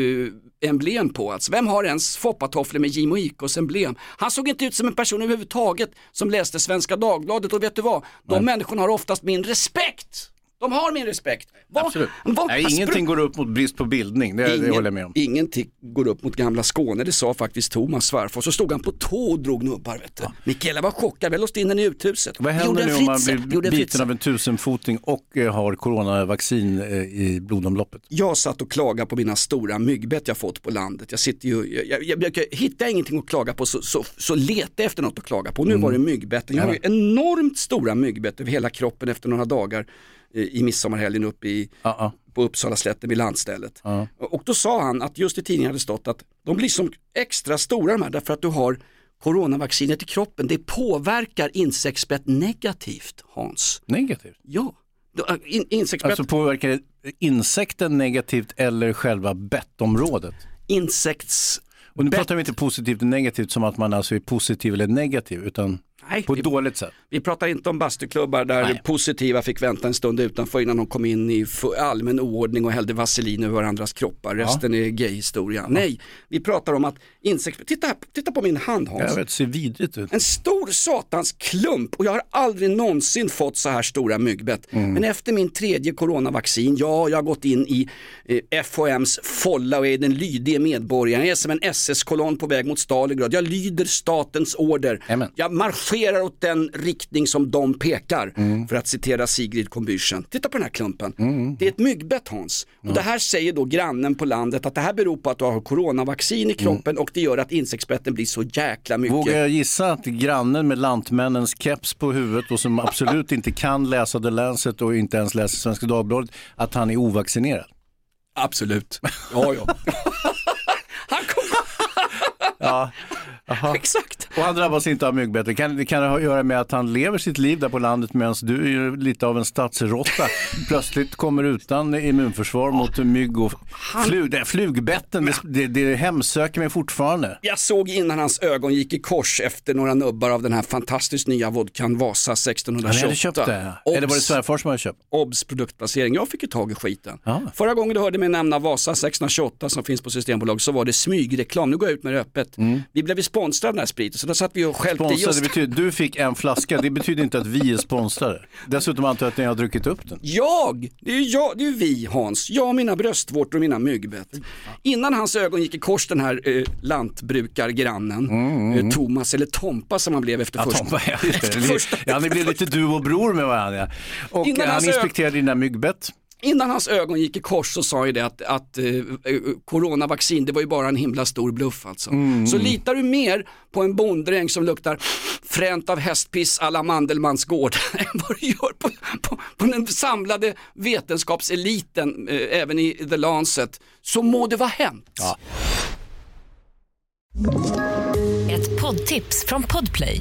emblem på. Alltså, vem har ens foppatofflor med Gimo IKs emblem? Han såg inte ut som en person överhuvudtaget som läste Svenska Dagbladet och vet du vad? De människorna har oftast min respekt. De har min respekt. Vad- Absolut. vad- Nej, ingenting går upp mot brist på bildning, det, det håller jag med om. Ingenting går upp mot gamla Skåne, det sa faktiskt Thomas svärfar. Så stod han på tå och drog nubbar. Vet du. Mikaela var chockad, vi låste in henne i uthuset. Vad händer nu om man blir biten av en tusenfoting och eh, har coronavaccin eh, i blodomloppet? Jag satt och klagade på mina stora myggbett jag fått på landet. Jag sitter ju, jag, jag, jag, jag hittar ingenting att klaga på så, så, så letar jag efter något att klaga på. Nu var det myggbetten. Jag har ju enormt stora myggbett över hela kroppen efter några dagar eh, i midsommarhelgen uppe i, ja. på Uppsala slätten vid landstället. Och och då sa han att just i tidningen hade stått att de blir som extra stora de här därför att du har coronavaccinet i kroppen. Det påverkar insektsbett negativt Hans. Negativt. Ja, äh, in, insektsbett, Alltså påverkar det insekten negativt eller själva bettområdet? insekts... Och nu pratar vi inte positivt och negativt som att man alltså är positiv eller negativ utan Nej, på vi- ett dåligt sätt. Vi pratar inte om bastuklubbar där Nej. positiva fick vänta en stund utanför innan de kom in i allmän oordning och hällde vaselin över varandras kroppar. Resten är gayhistoria. Nej, vi pratar om att insekter, titta, titta på min hand Hans. Jag vet, ser vidrigt ut. En stor satans klump och jag har aldrig någonsin fått så här stora myggbett. Men efter min tredje coronavaccin, ja jag har gått in i eh, FHMs folla och är den lydige medborgaren. Jag är som en SS-kolonn på väg mot Stalingrad. Jag lyder statens order. Amen. Jag marscherar åt den riktning som de pekar. För att citera Sigrid Combüchen. Titta på den här klumpen. Det är ett myggbett Hans. Och det här säger då grannen på landet att det här beror på att du har coronavaccin i kroppen och det gör att insektsbetten blir så jäkla mycket. Vågar jag gissa att grannen med lantmännens keps på huvudet och som absolut inte kan läsa The Lancet och inte ens läser Svenska Dagbladet, att han är ovaccinerad? Absolut. Ja, ja. Han kom... Ja. Exakt. Och han drabbas inte av myggbett. Kan, det kan ha att göra med att han lever sitt liv där på landet medan du är lite av en stadsråtta. Plötsligt kommer utan immunförsvar mot mygg och flug, det, flugbetten. Det, det, det hemsöker mig fortfarande. Jag såg innan hans ögon gick i kors efter några nubbar av den här fantastiskt nya vodkan Vasa 1628. Han hade köpt det. Eller var det svärfar som hade köpt? Obs produktplacering. Jag fick ju tag i skiten. Ja. Förra gången du hörde mig nämna Vasa 628 som finns på Systembolag så var det smygreklam. Nu går jag ut med det öppet. Vi blev sponsrade av den här spriten så då satt vi och skällde i oss. betyder, du fick en flaska, det betyder inte att vi är sponsrade. Dessutom antar jag att ni har druckit upp den. Jag! Det är ju jag, det är vi Hans. Jag och mina bröstvårtor och mina myggbett. Innan hans ögon gick i kors den här eh, lantbrukargrannen, eh, Thomas eller Tompa som han blev efter Mm, Ja, första. Tompa, ja, efter första Ja, ni blev lite du och bror med varandra. Och Innan han inspekterade dina myggbett. Innan hans ögon gick i kors så sa ju det att, att eh, eh, coronavaccin det var ju bara en himla stor bluff alltså. Så litar du mer på en bonddräng som luktar fränt av hästpiss alla Mandelmans gård än vad du gör på, på, på den samlade vetenskapseliten eh, även i The Lancet så må det vara hänt. Ett poddtips från Podplay.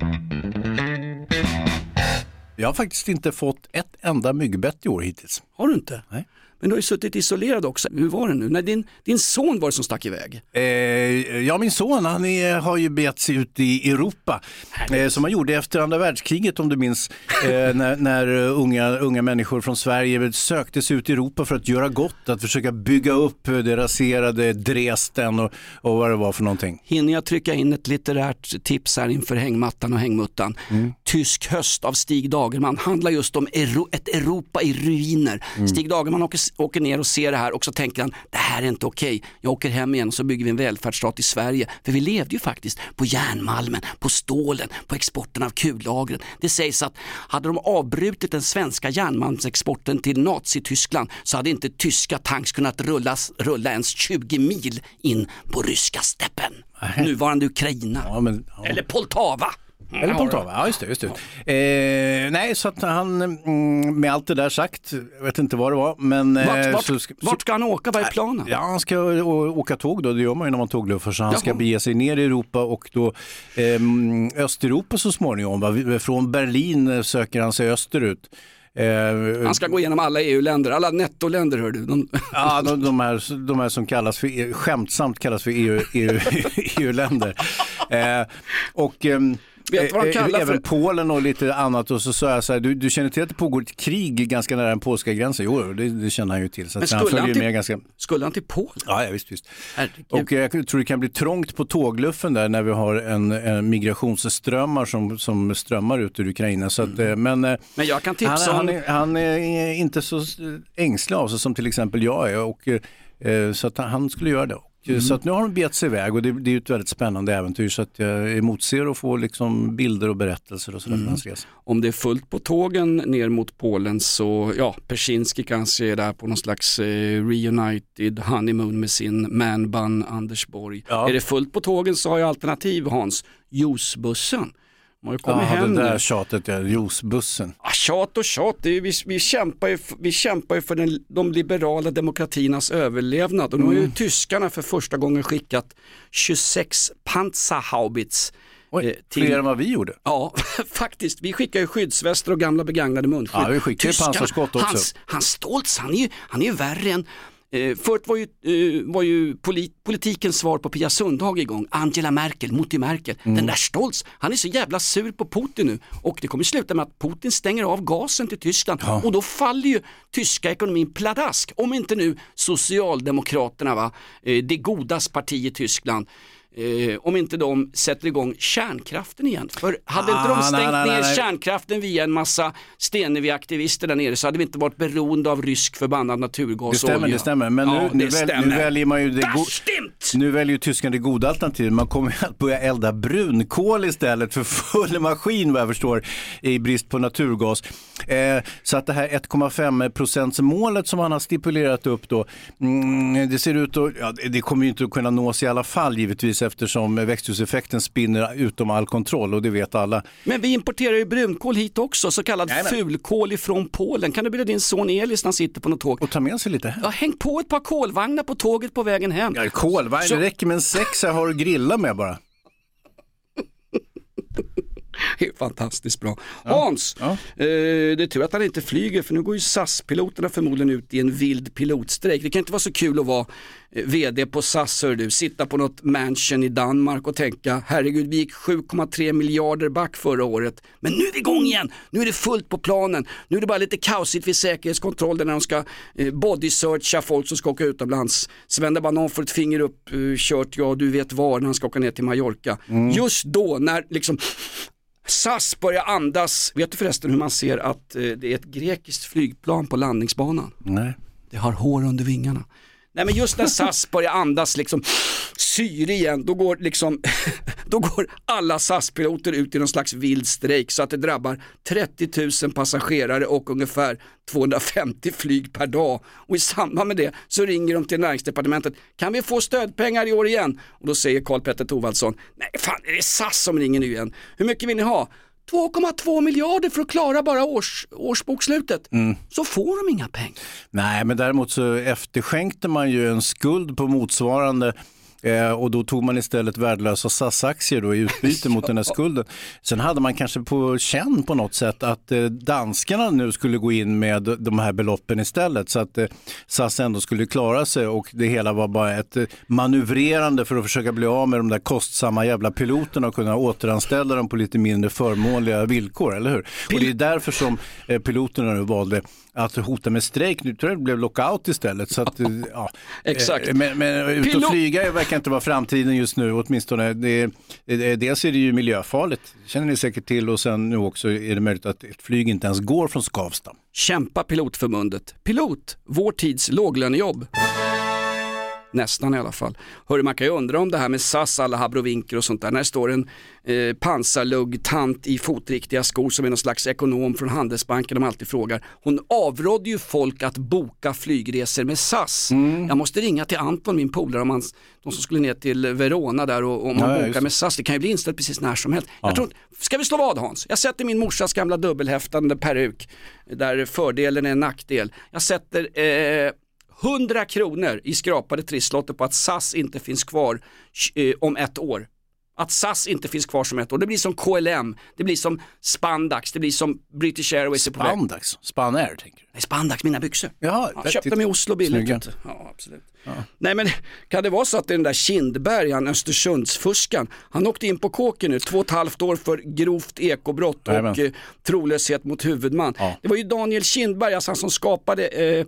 Jag har faktiskt inte fått ett enda myggbett i år hittills. Har du inte? Nej. Men du har ju suttit isolerad också. Hur var det nu? När din, din son var det som stack iväg. Eh, ja, min son han är, har ju begett sig ut i Europa. Eh, som han gjorde efter andra världskriget om du minns. Eh, när när unga, unga människor från Sverige sökte sig ut i Europa för att göra gott. Att försöka bygga upp det raserade Dresden och, och vad det var för någonting. Hinner jag trycka in ett litterärt tips här inför hängmattan och hängmuttan. Tysk höst av Stig Dagerman handlar just om Ero, ett Europa i ruiner. Stig Dagerman åker, åker ner och ser det här och så tänker han, det här är inte okej. Jag åker hem igen och så bygger vi en välfärdsstat i Sverige. För vi levde ju faktiskt på järnmalmen, på stålen, på exporten av kullagren. Det sägs att hade de avbrutit den svenska järnmalmsexporten till Nazityskland så hade inte tyska tanks kunnat rullas, rulla ens 20 mil in på ryska steppen. Nuvarande Ukraina. Ja, men, ja. Eller Poltava. Eller Poltava, ja just det. Just det. Eh, nej, så att han, mm, med allt det där sagt, jag vet inte vad det var, men... eh, Vart, vart, så ska- så- vart ska han åka? Vad är planen? Ja, han ska å- åka tåg då, det gör man ju när man tågluffar, så han ska Jaha. bege sig ner i Europa och då ehm, Östeuropa så småningom. Va? Från Berlin eh, söker han sig österut. Eh, Han ska gå igenom alla EU-länder, alla nettoländer hör du. De, Ja, de, de, här, de här som kallas för, E- skämtsamt kallas för EU, EU, EU-länder. Eh, och ehm, Vet du vad de eh, kallar även för- Polen och lite annat och så sa jag så här, du, du känner till att det pågår ett krig ganska nära den polska gränsen? Jo, det, det känner han ju till. Så Men han skulle han följer till- med ganska... skulle han till Polen? Ja, ja visst, visst. Herregud. Och jag tror det kan bli trångt på tågluffen där när vi har en, en migrationsströmmar som, som strömmar ut ur Ukraina. Så att, eh, men, eh, Men jag kan han, tipsa han, om... är, han är inte så ängslig av sig som till exempel jag är. Och, eh, så att han- han skulle göra det. Mm. Så att nu har de begett sig iväg och det, det är ett väldigt spännande äventyr så att jag emotser att få liksom bilder och berättelser och sådär Mm. Om det är fullt på tågen ner mot Polen så, ja, Persinski kanske är där på någon slags eh, reunited honeymoon med sin manbun Anders Borg. Ja. Är det fullt på tågen så har jag alternativ Hans, juicebussen. De har ju hem det där nu. tjatet, ja, juicebussen. Ah, tjat och tjat, det är, vi, vi, kämpar ju, vi kämpar ju för den, de liberala demokratiernas överlevnad och nu har Mm. ju tyskarna för första gången skickat 26 Panzerhaubits Oj, eh, fler än vad vi gjorde. Ja, faktiskt. Vi skickar ju skyddsvästar och gamla begagnade munskydd. Ja, vi skickar ju pansarskott också. Hans, hans Stoltz, han är ju, han är ju värre än Eh, förut var ju, eh, var ju polit, politikens svar på Pia Sundhage igång, Angela Merkel, Mutti Merkel. Mm. Den där Stoltz, han är så jävla sur på Putin nu och det kommer sluta med att Putin stänger av gasen till Tyskland och då faller ju tyska ekonomin pladask. Om inte nu Socialdemokraterna, va? Eh, det godas parti i Tyskland, Eh, om inte de sätter igång kärnkraften igen. För hade inte Ah, de stängt nej, nej, ner nej. kärnkraften via en massa Stenevi-aktivister där nere så hade vi inte varit beroende av rysk förbannad naturgas Det stämmer, och olja. det stämmer. Men ja, nu, nu, det väl, stämmer. nu väljer man ju det go-! Nu väljer ju tyskarna det goda alternativet. Man kommer ju att börja elda brunkol istället för full maskin vad jag förstår i brist på naturgas. Eh, så att det här 1,5 procentsmålet som han har stipulerat upp då, mm, det ser ut att, ja, det kommer ju inte att kunna nås i alla fall givetvis eftersom växthuseffekten spinner utom all kontroll och det vet alla. Men vi importerar ju brunkol hit också, så kallad Jajamän. fulkol ifrån Polen. Kan du bilda din son Elis när han sitter på något tåg? Och ta med sig lite här. Ja, häng på ett par kolvagnar på tåget på vägen hem. Ja, kolvagn, Så- det räcker med en sexa har du grilla med bara. Det är fantastiskt bra. Hans, Ja. Eh, det är tur att han inte flyger för nu går ju SAS-piloterna förmodligen ut i en vild pilotstrejk. Det kan inte vara så kul att vara VD på SAS, hör du, sitta på något mansion i Danmark och tänka herregud vi gick 7,3 miljarder back förra året men nu är vi igång igen, nu är det fullt på planen, nu är det bara lite kaosigt vid säkerhetskontrollen när de ska eh, bodysearcha folk som ska åka utomlands. Sven Banan får ett finger upp, eh, kört, ja du vet var, när han ska åka ner till Mallorca. Just då när liksom SAS börjar andas. Vet du förresten hur man ser att eh, det är ett grekiskt flygplan på landningsbanan? Nej. Det har hår under vingarna. Nej men just när SAS börjar andas liksom syre igen, då går, liksom, då går alla SAS-piloter ut i någon slags vild strejk så att det drabbar 30 000 passagerare och ungefär 250 flyg per dag. Och i samband med det så ringer de till näringsdepartementet, kan vi få stödpengar i år igen? Och då säger Karl Petter Thorwaldsson, nej fan är det SAS som ringer nu igen? Hur mycket vill ni ha? 2,2 miljarder för att klara bara års, årsbokslutet. Så får de inga pengar. Nej, men däremot så efterskänkte man ju en skuld på motsvarande Eh, och då tog man istället värdelösa SAS-aktier då i utbyte mot den här skulden. Sen hade man kanske på känn på något sätt att eh, danskarna nu skulle gå in med de här beloppen istället så att eh, SAS ändå skulle klara sig och det hela var bara ett eh, manövrerande för att försöka bli av med de där kostsamma jävla piloterna och kunna återanställa dem på lite mindre förmånliga villkor, eller hur? Och det är därför som eh, piloterna nu valde att hota med strejk. Nu tror jag det blev lockout istället. Så att, eh, ja. Exakt. Eh, Men, men ut och flyga verkar inte vara framtiden just nu åtminstone. Det, det, dels är det ju miljöfarligt, känner ni säkert till och sen nu också är det möjligt att ett flyg inte ens går från Skavsta. Kämpa Pilotförbundet. Pilot, vår tids låglönejobb. Nästan i alla fall. Hörru, man kan ju undra om det här med SAS, alla habrovinker och sånt där. När det står en eh, pansarlugg-tant i fotriktiga skor som är någon slags ekonom från Handelsbanken de alltid frågar. Hon avrådde ju folk att boka flygresor med SAS. Mm. Jag måste ringa till Anton, min polare, om han, de som skulle ner till Verona där och om man Ja, ja, bokar med SAS. Det kan ju bli inställt precis när som helst. Jag tror, ska vi slå vad Hans? Jag sätter min morsas gamla dubbelhäftande peruk där fördelen är en nackdel. Jag sätter eh, 100 kronor i skrapade trisslotter på att SAS inte finns kvar eh, om ett år. Att SAS inte finns kvar som ett år. Det blir som KLM, det blir som Spandax, det blir som British Airways. Spandax, Spanair tänker du? Nej, Spandax, mina byxor. Jaha, Ja, köpte dem i Oslo billigt. Snygga. Ja, absolut. Nej men kan det vara så att det är den där Kindberg, han Östersundsfuskan, han åkte in på kåken nu, två och ett halvt år för grovt ekobrott och eh, trolöshet mot huvudman. Det var ju Daniel Kindberg, alltså han som skapade eh,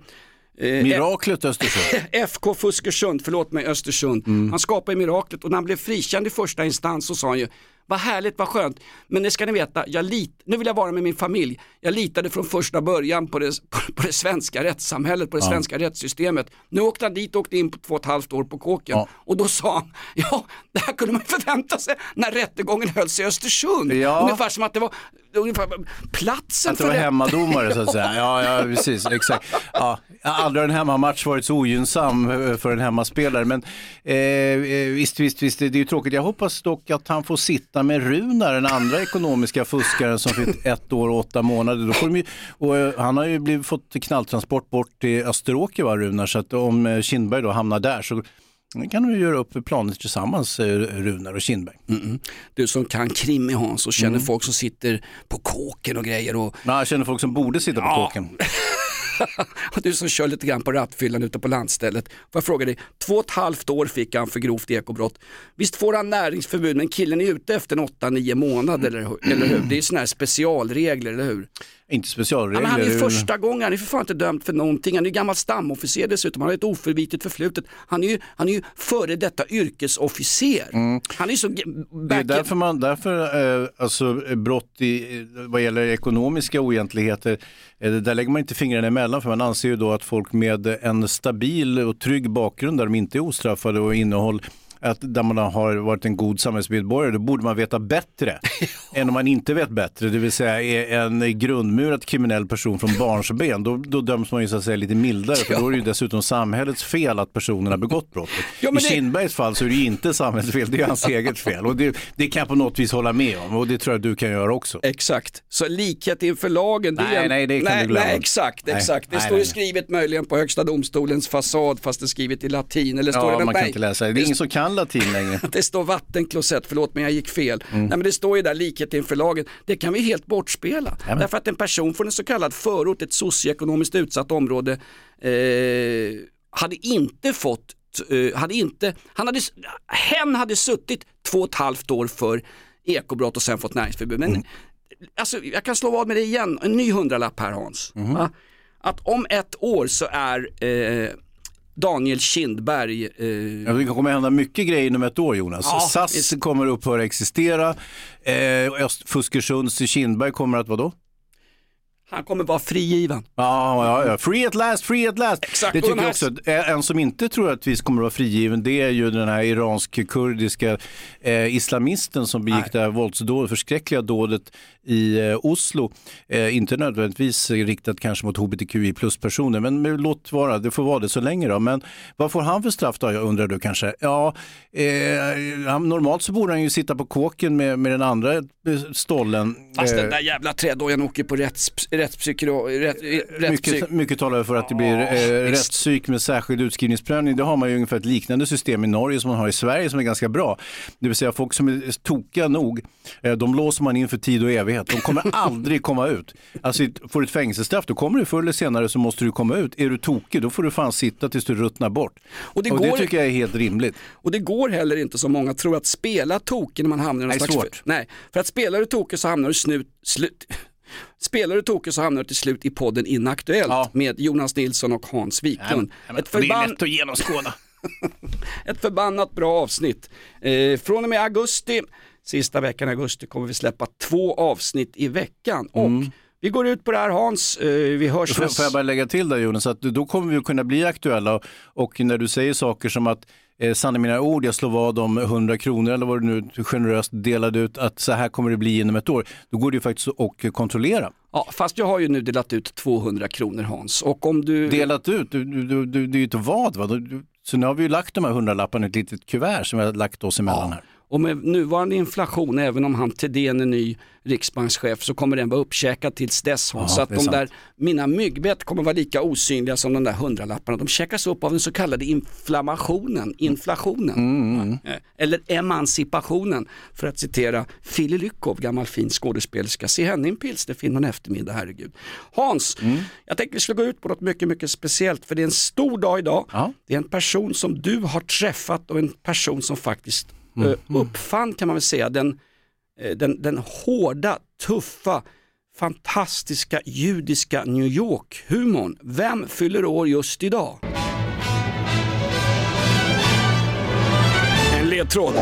eh, Miraklet Östersund. FK Fuskersund, förlåt mig Östersund. Han skapade miraklet och när han blev frikänd i första instans så sa han ju vad härligt, vad skönt. Men det ska ni veta, jag lit, nu vill jag vara med min familj. Jag litade från första början på det, på, på det svenska rättssamhället, på det svenska rättssystemet. Nu åkte han dit och åkte in på två och ett halvt år på kåken. Ja. Och då sa han, ja det här kunde man förvänta sig när rättegången hölls i Östersund. Ja. Ungefär som att det var ungefär, platsen Att det för var hemmadomare så att säga. Ja, ja precis. Exakt. Ja, aldrig har en hemmamatch varit så ogynnsam eh, för en hemmaspelare. Men eh, eh, visst, visst, visst, det är ju tråkigt. Jag hoppas dock att han får sitta med Runar, den andra ekonomiska fuskaren som fick ett år och åtta månader. Då får de ju, och, eh, han har ju blivit, fått knalltransport bort till Österåker, va, Runar. Så att om eh, Kindberg då hamnar där så kan de göra upp planer tillsammans, eh, Runar och Kindberg. Du som kan krim i Hans och känner folk som sitter på kåken och grejer och Ja, jag känner folk som borde sitta på Ja. kåken. Du som kör lite grann på rattfyllan ute på landstället. Får jag fråga dig, två och ett halvt år fick han för grovt ekobrott. Visst får han näringsförbud men killen är ute efter en 8-9 månader eller, hur? eller hur? Det är sådana här specialregler, eller hur? Inte Ja, specialregler. men han är ju första gången, han är för fan inte dömd för någonting. Han är ju gammal stamofficer dessutom, han har ett oförvitligt förflutet. Han är ju, han är ju före detta yrkesofficer. Han är så... Mm. Det är därför, man, därför eh, alltså, brott i, eh, vad gäller ekonomiska oegentligheter, eh, där lägger man inte fingrarna emellan för man anser ju då att folk med en stabil och trygg bakgrund där de inte är ostraffade och innehåll att där man har varit en god samhällsmedborgare, då borde man veta bättre än om man inte vet bättre. Det vill säga är en grundmurat kriminell person från barnsben, då, då döms man ju så att säga lite mildare, för då är det ju dessutom samhällets fel att personen har begått brottet. Ja, I det- Kindbergs fall så är det ju inte samhällets fel, det är hans eget fel. Och det, det kan jag på något vis hålla med om och det tror jag du kan göra också. Exakt, så likhet inför lagen. Det Nej, en... nej, det kan nej, du glömma. Nej, exakt, Nej, exakt. Det nej, står ju skrivet möjligen på högsta domstolens fasad fast det är skrivet i latin. Eller står Ja, det, man kan nej, inte läsa det. Det är ingen som kan latin längre. Det står vattenklosett, förlåt men jag gick fel. Mm. Nej men det står ju där likhet inför lagen. Det kan vi helt bortspela. Jamen. Därför att en person från en så kallad förort, ett socioekonomiskt utsatt område, eh, hade inte fått, eh, hade inte, han hade, hen hade suttit två och ett halvt år för ekobrott och sen fått näringsförbud. Men Mm. alltså, jag kan slå vad med det igen, en ny hundralapp här Hans. Va? Att om ett år så är eh, Daniel Kindberg eh, Ja, det kommer hända mycket grejer inom ett år Jonas. Ja, SAS kommer upphöra existera, eh, Öst- Fuskersunds Kindberg kommer att vadå? Han kommer vara frigiven. Ja, ja, ja, free at last, free at last. Exakt, Det tycker jag också. Eh, En som inte tror att vi kommer att vara frigiven det är ju den här iransk-kurdiska eh, islamisten som begick det här våldsdådet, förskräckliga dådet i eh, Oslo. Eh, inte nödvändigtvis riktat kanske mot hbtqi plus-personer, men men låt vara, det får vara det så länge då. Men vad får han för straff då, jag undrar du kanske? Ja, eh, han, normalt så borde han ju sitta på kåken med, med den andra eh, stollen. Fast Eh, den där jävla trädojan åker på rätts, rättspsykro... Rätt, rättspsyk... Mycket, mycket talar för att det blir eh, rättspsyk med särskild utskrivningsprövning. Det har man ju ungefär ett liknande system i Norge som man har i Sverige som är ganska bra. Det vill säga folk som är tokiga nog, eh, de låser man in för tid och evighet. De kommer aldrig komma ut. Alltså får du ett fängelsestraff, då kommer du förr eller senare så måste du komma ut. Är du tokig, då får du fan sitta tills du ruttnar bort. Och det, Och går, det tycker jag är helt rimligt. och det går heller inte som många tror att spela tokig när man hamnar i någon Nej, slags... svårt. Nej, för att spelar du tokig så hamnar du snut... slut... Spelar du tokig så hamnar du till slut i podden Inaktuellt Ja. med Jonas Nilsson och Hans Wiklund. Ett, Det är förban... lätt att genomskåda. Ett förbannat bra avsnitt. Eh, från och med augusti, sista veckan i augusti, kommer vi släppa två avsnitt i veckan. Och vi går ut på det här Hans, eh, vi hörs Mm. Får, får jag bara lägga till där Jonas, att då kommer vi att kunna bli aktuella och när du säger saker som att eh, sanna mina ord, jag slår vad om 100 kronor eller vad du nu generöst delade ut, att så här kommer det bli inom ett år, då går det ju faktiskt att kontrollera. Ja, fast jag har ju nu delat ut 200 kronor Hans. Och om du... Delat ut, du, du, du, du, det är ju inte vad va? Så nu har vi ju lagt de här hundralapparna i ett litet kuvert som vi har lagt oss emellan här. Och med nuvarande inflation, även om han Thedéen är ny riksbankschef, så kommer den vara uppkäkad tills dess. Ja, så att de sant. där, mina myggbett kommer vara lika osynliga som de där hundralapparna. De käkas upp av den så kallade inflammationen, inflationen. Mm, Ja, eh, Eller emancipationen, för att citera Fili Lykov, gammal fin skådespelerska. Se henne i en pilsnerfilm någon eftermiddag, herregud. Hans, Mm. jag tänkte vi skulle gå ut på något mycket, mycket speciellt, för det är en stor dag idag. Ja. Det är en person som du har träffat och en person som faktiskt Mm. eh, uppfann kan man väl säga den, eh, den, den hårda, tuffa, fantastiska judiska New York-humorn. Vem fyller år just idag? En ledtråd.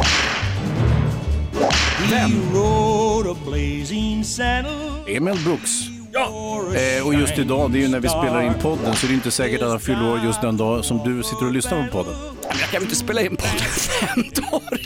Vem? Emil Brooks. Eh, och just idag, det är ju när vi spelar in podden, så det är inte säkert att han fyller år just den dag som du sitter och lyssnar på podden. Jag kan väl inte spela in podden fem dagar?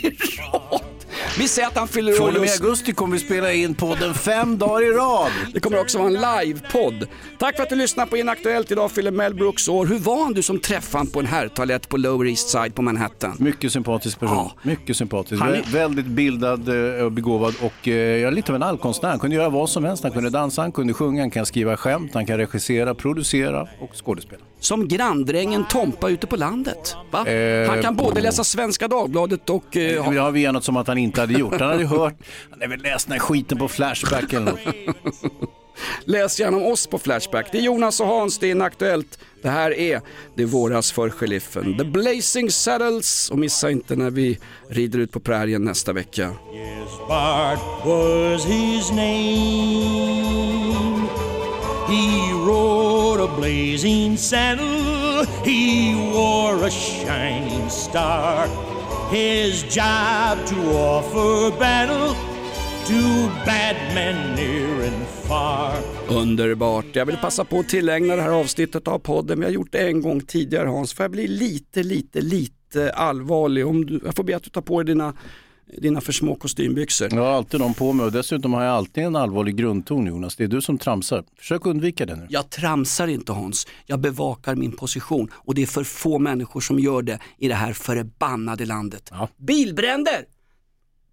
Vi säger att han fyller år Från och med just... augusti kommer vi spela in podden fem dagar i rad. Det kommer också vara en livepodd. Tack för att du lyssnar på Inaktuellt. Idag fyller Mel Brooks år. Hur var han du som träffade han på en herrtoalett på Lower East Side på Manhattan? Mycket sympatisk person. Ja. Mycket sympatisk. Han är- Vä- Väldigt bildad eh, och begåvad och eh, ja, lite av en allkonstnär. Han kunde göra vad som helst. Han kunde dansa, han kunde sjunga, han kan skriva skämt, han kan regissera, producera och skådespela. Som granndrängen Tompa ute på landet. Va? Eh, Han kan både läsa Svenska Dagbladet och... Eh, ha... Det har vi enat som att han inte hade gjort. Han hade ju hört, han hade väl läst den här skiten på Flashback eller något. Läs gärna om oss på Flashback. Det är Jonas och Hans, det är Inaktuellt. Det här är Det våras för sheriffen. The Blazing Saddles. Och missa inte när vi rider ut på prärien nästa vecka. Bart was his name. He rode a blazing saddle, he wore a shining star. His job to offer battle to bad men near and far. Underbart. Jag vill passa på att tillägna det här avsnittet av podden. Vi har gjort det en gång tidigare Hans. Får jag bli lite, lite, lite allvarlig? Om du, jag får be att du tar på dig dina, dina för små kostymbyxor. Jag har alltid dem på mig och dessutom har jag alltid en allvarlig grundton Jonas. Det är du som tramsar. Försök undvika det nu. Jag tramsar inte Hans, jag bevakar min position och det är för få människor som gör det i det här förbannade landet. Ja. Bilbränder,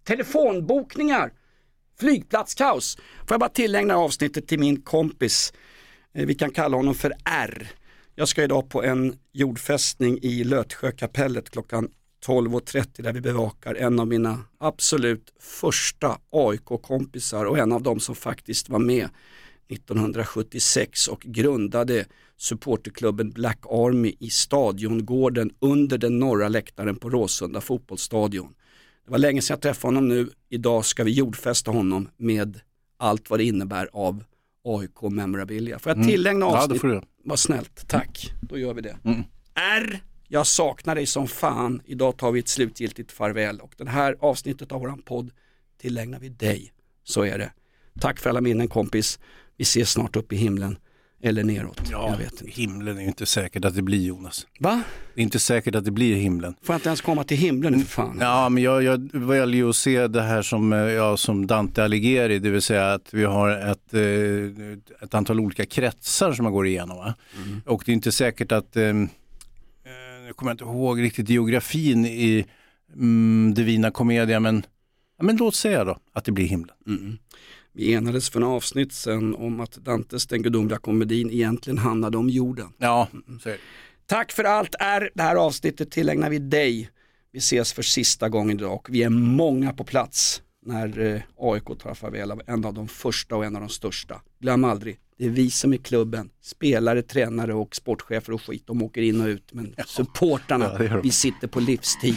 telefonbokningar, flygplatskaos. Får jag bara tillägna avsnittet till min kompis, Eh, vi kan kalla honom för R. Jag ska idag på en jordfästning i Lötsjökapellet klockan 12.30 där vi bevakar en av mina absolut första AIK-kompisar och en av dem som faktiskt var med 1976 och grundade supporterklubben Black Army i stadiongården under den norra läktaren på Råsunda fotbollsstadion. Det var länge sedan jag träffade honom nu, idag ska vi jordfästa honom med allt vad det innebär av AIK memorabilia. Får jag tillägna Ja, det avsnitt? får du. Vad snällt, tack. Då gör vi det. R, jag saknar dig som fan. Idag tar vi ett slutgiltigt farväl och det här avsnittet av våran podd tillägnar vi dig. Så är det. Tack för alla minnen kompis. Vi ses snart upp i himlen. Eller neråt. jag vet inte. Himlen är ju inte säkert att det blir Jonas. Va? Det är inte säkert att det blir himlen. Får jag inte ens komma till himlen nu för fan? Ja, men jag, jag väljer ju att se det här som, eh, ja, som Dante Alighieri, det vill säga att vi har ett, eh, ett antal olika kretsar som man går igenom. Va? Och det är inte säkert att, eh, eh, nu kommer jag inte ihåg riktigt geografin i mm, Divina Commedia, men Ja, men låt säga då att det blir himlen. Mm. Vi enades för en avsnitt sen om att Dantes Den gudomliga komedin egentligen handlade om jorden. Ja, så är det. Tack för allt är det här avsnittet tillägnar vi dig. Vi ses för sista gången idag och vi är många på plats när eh, AIK tar farväl av en av de första och en av de största. Glöm aldrig, det är vi som är klubben. Spelare, tränare och sportchefer och skit, de åker in och ut. Men supportarna, Ja, vi sitter på livstid.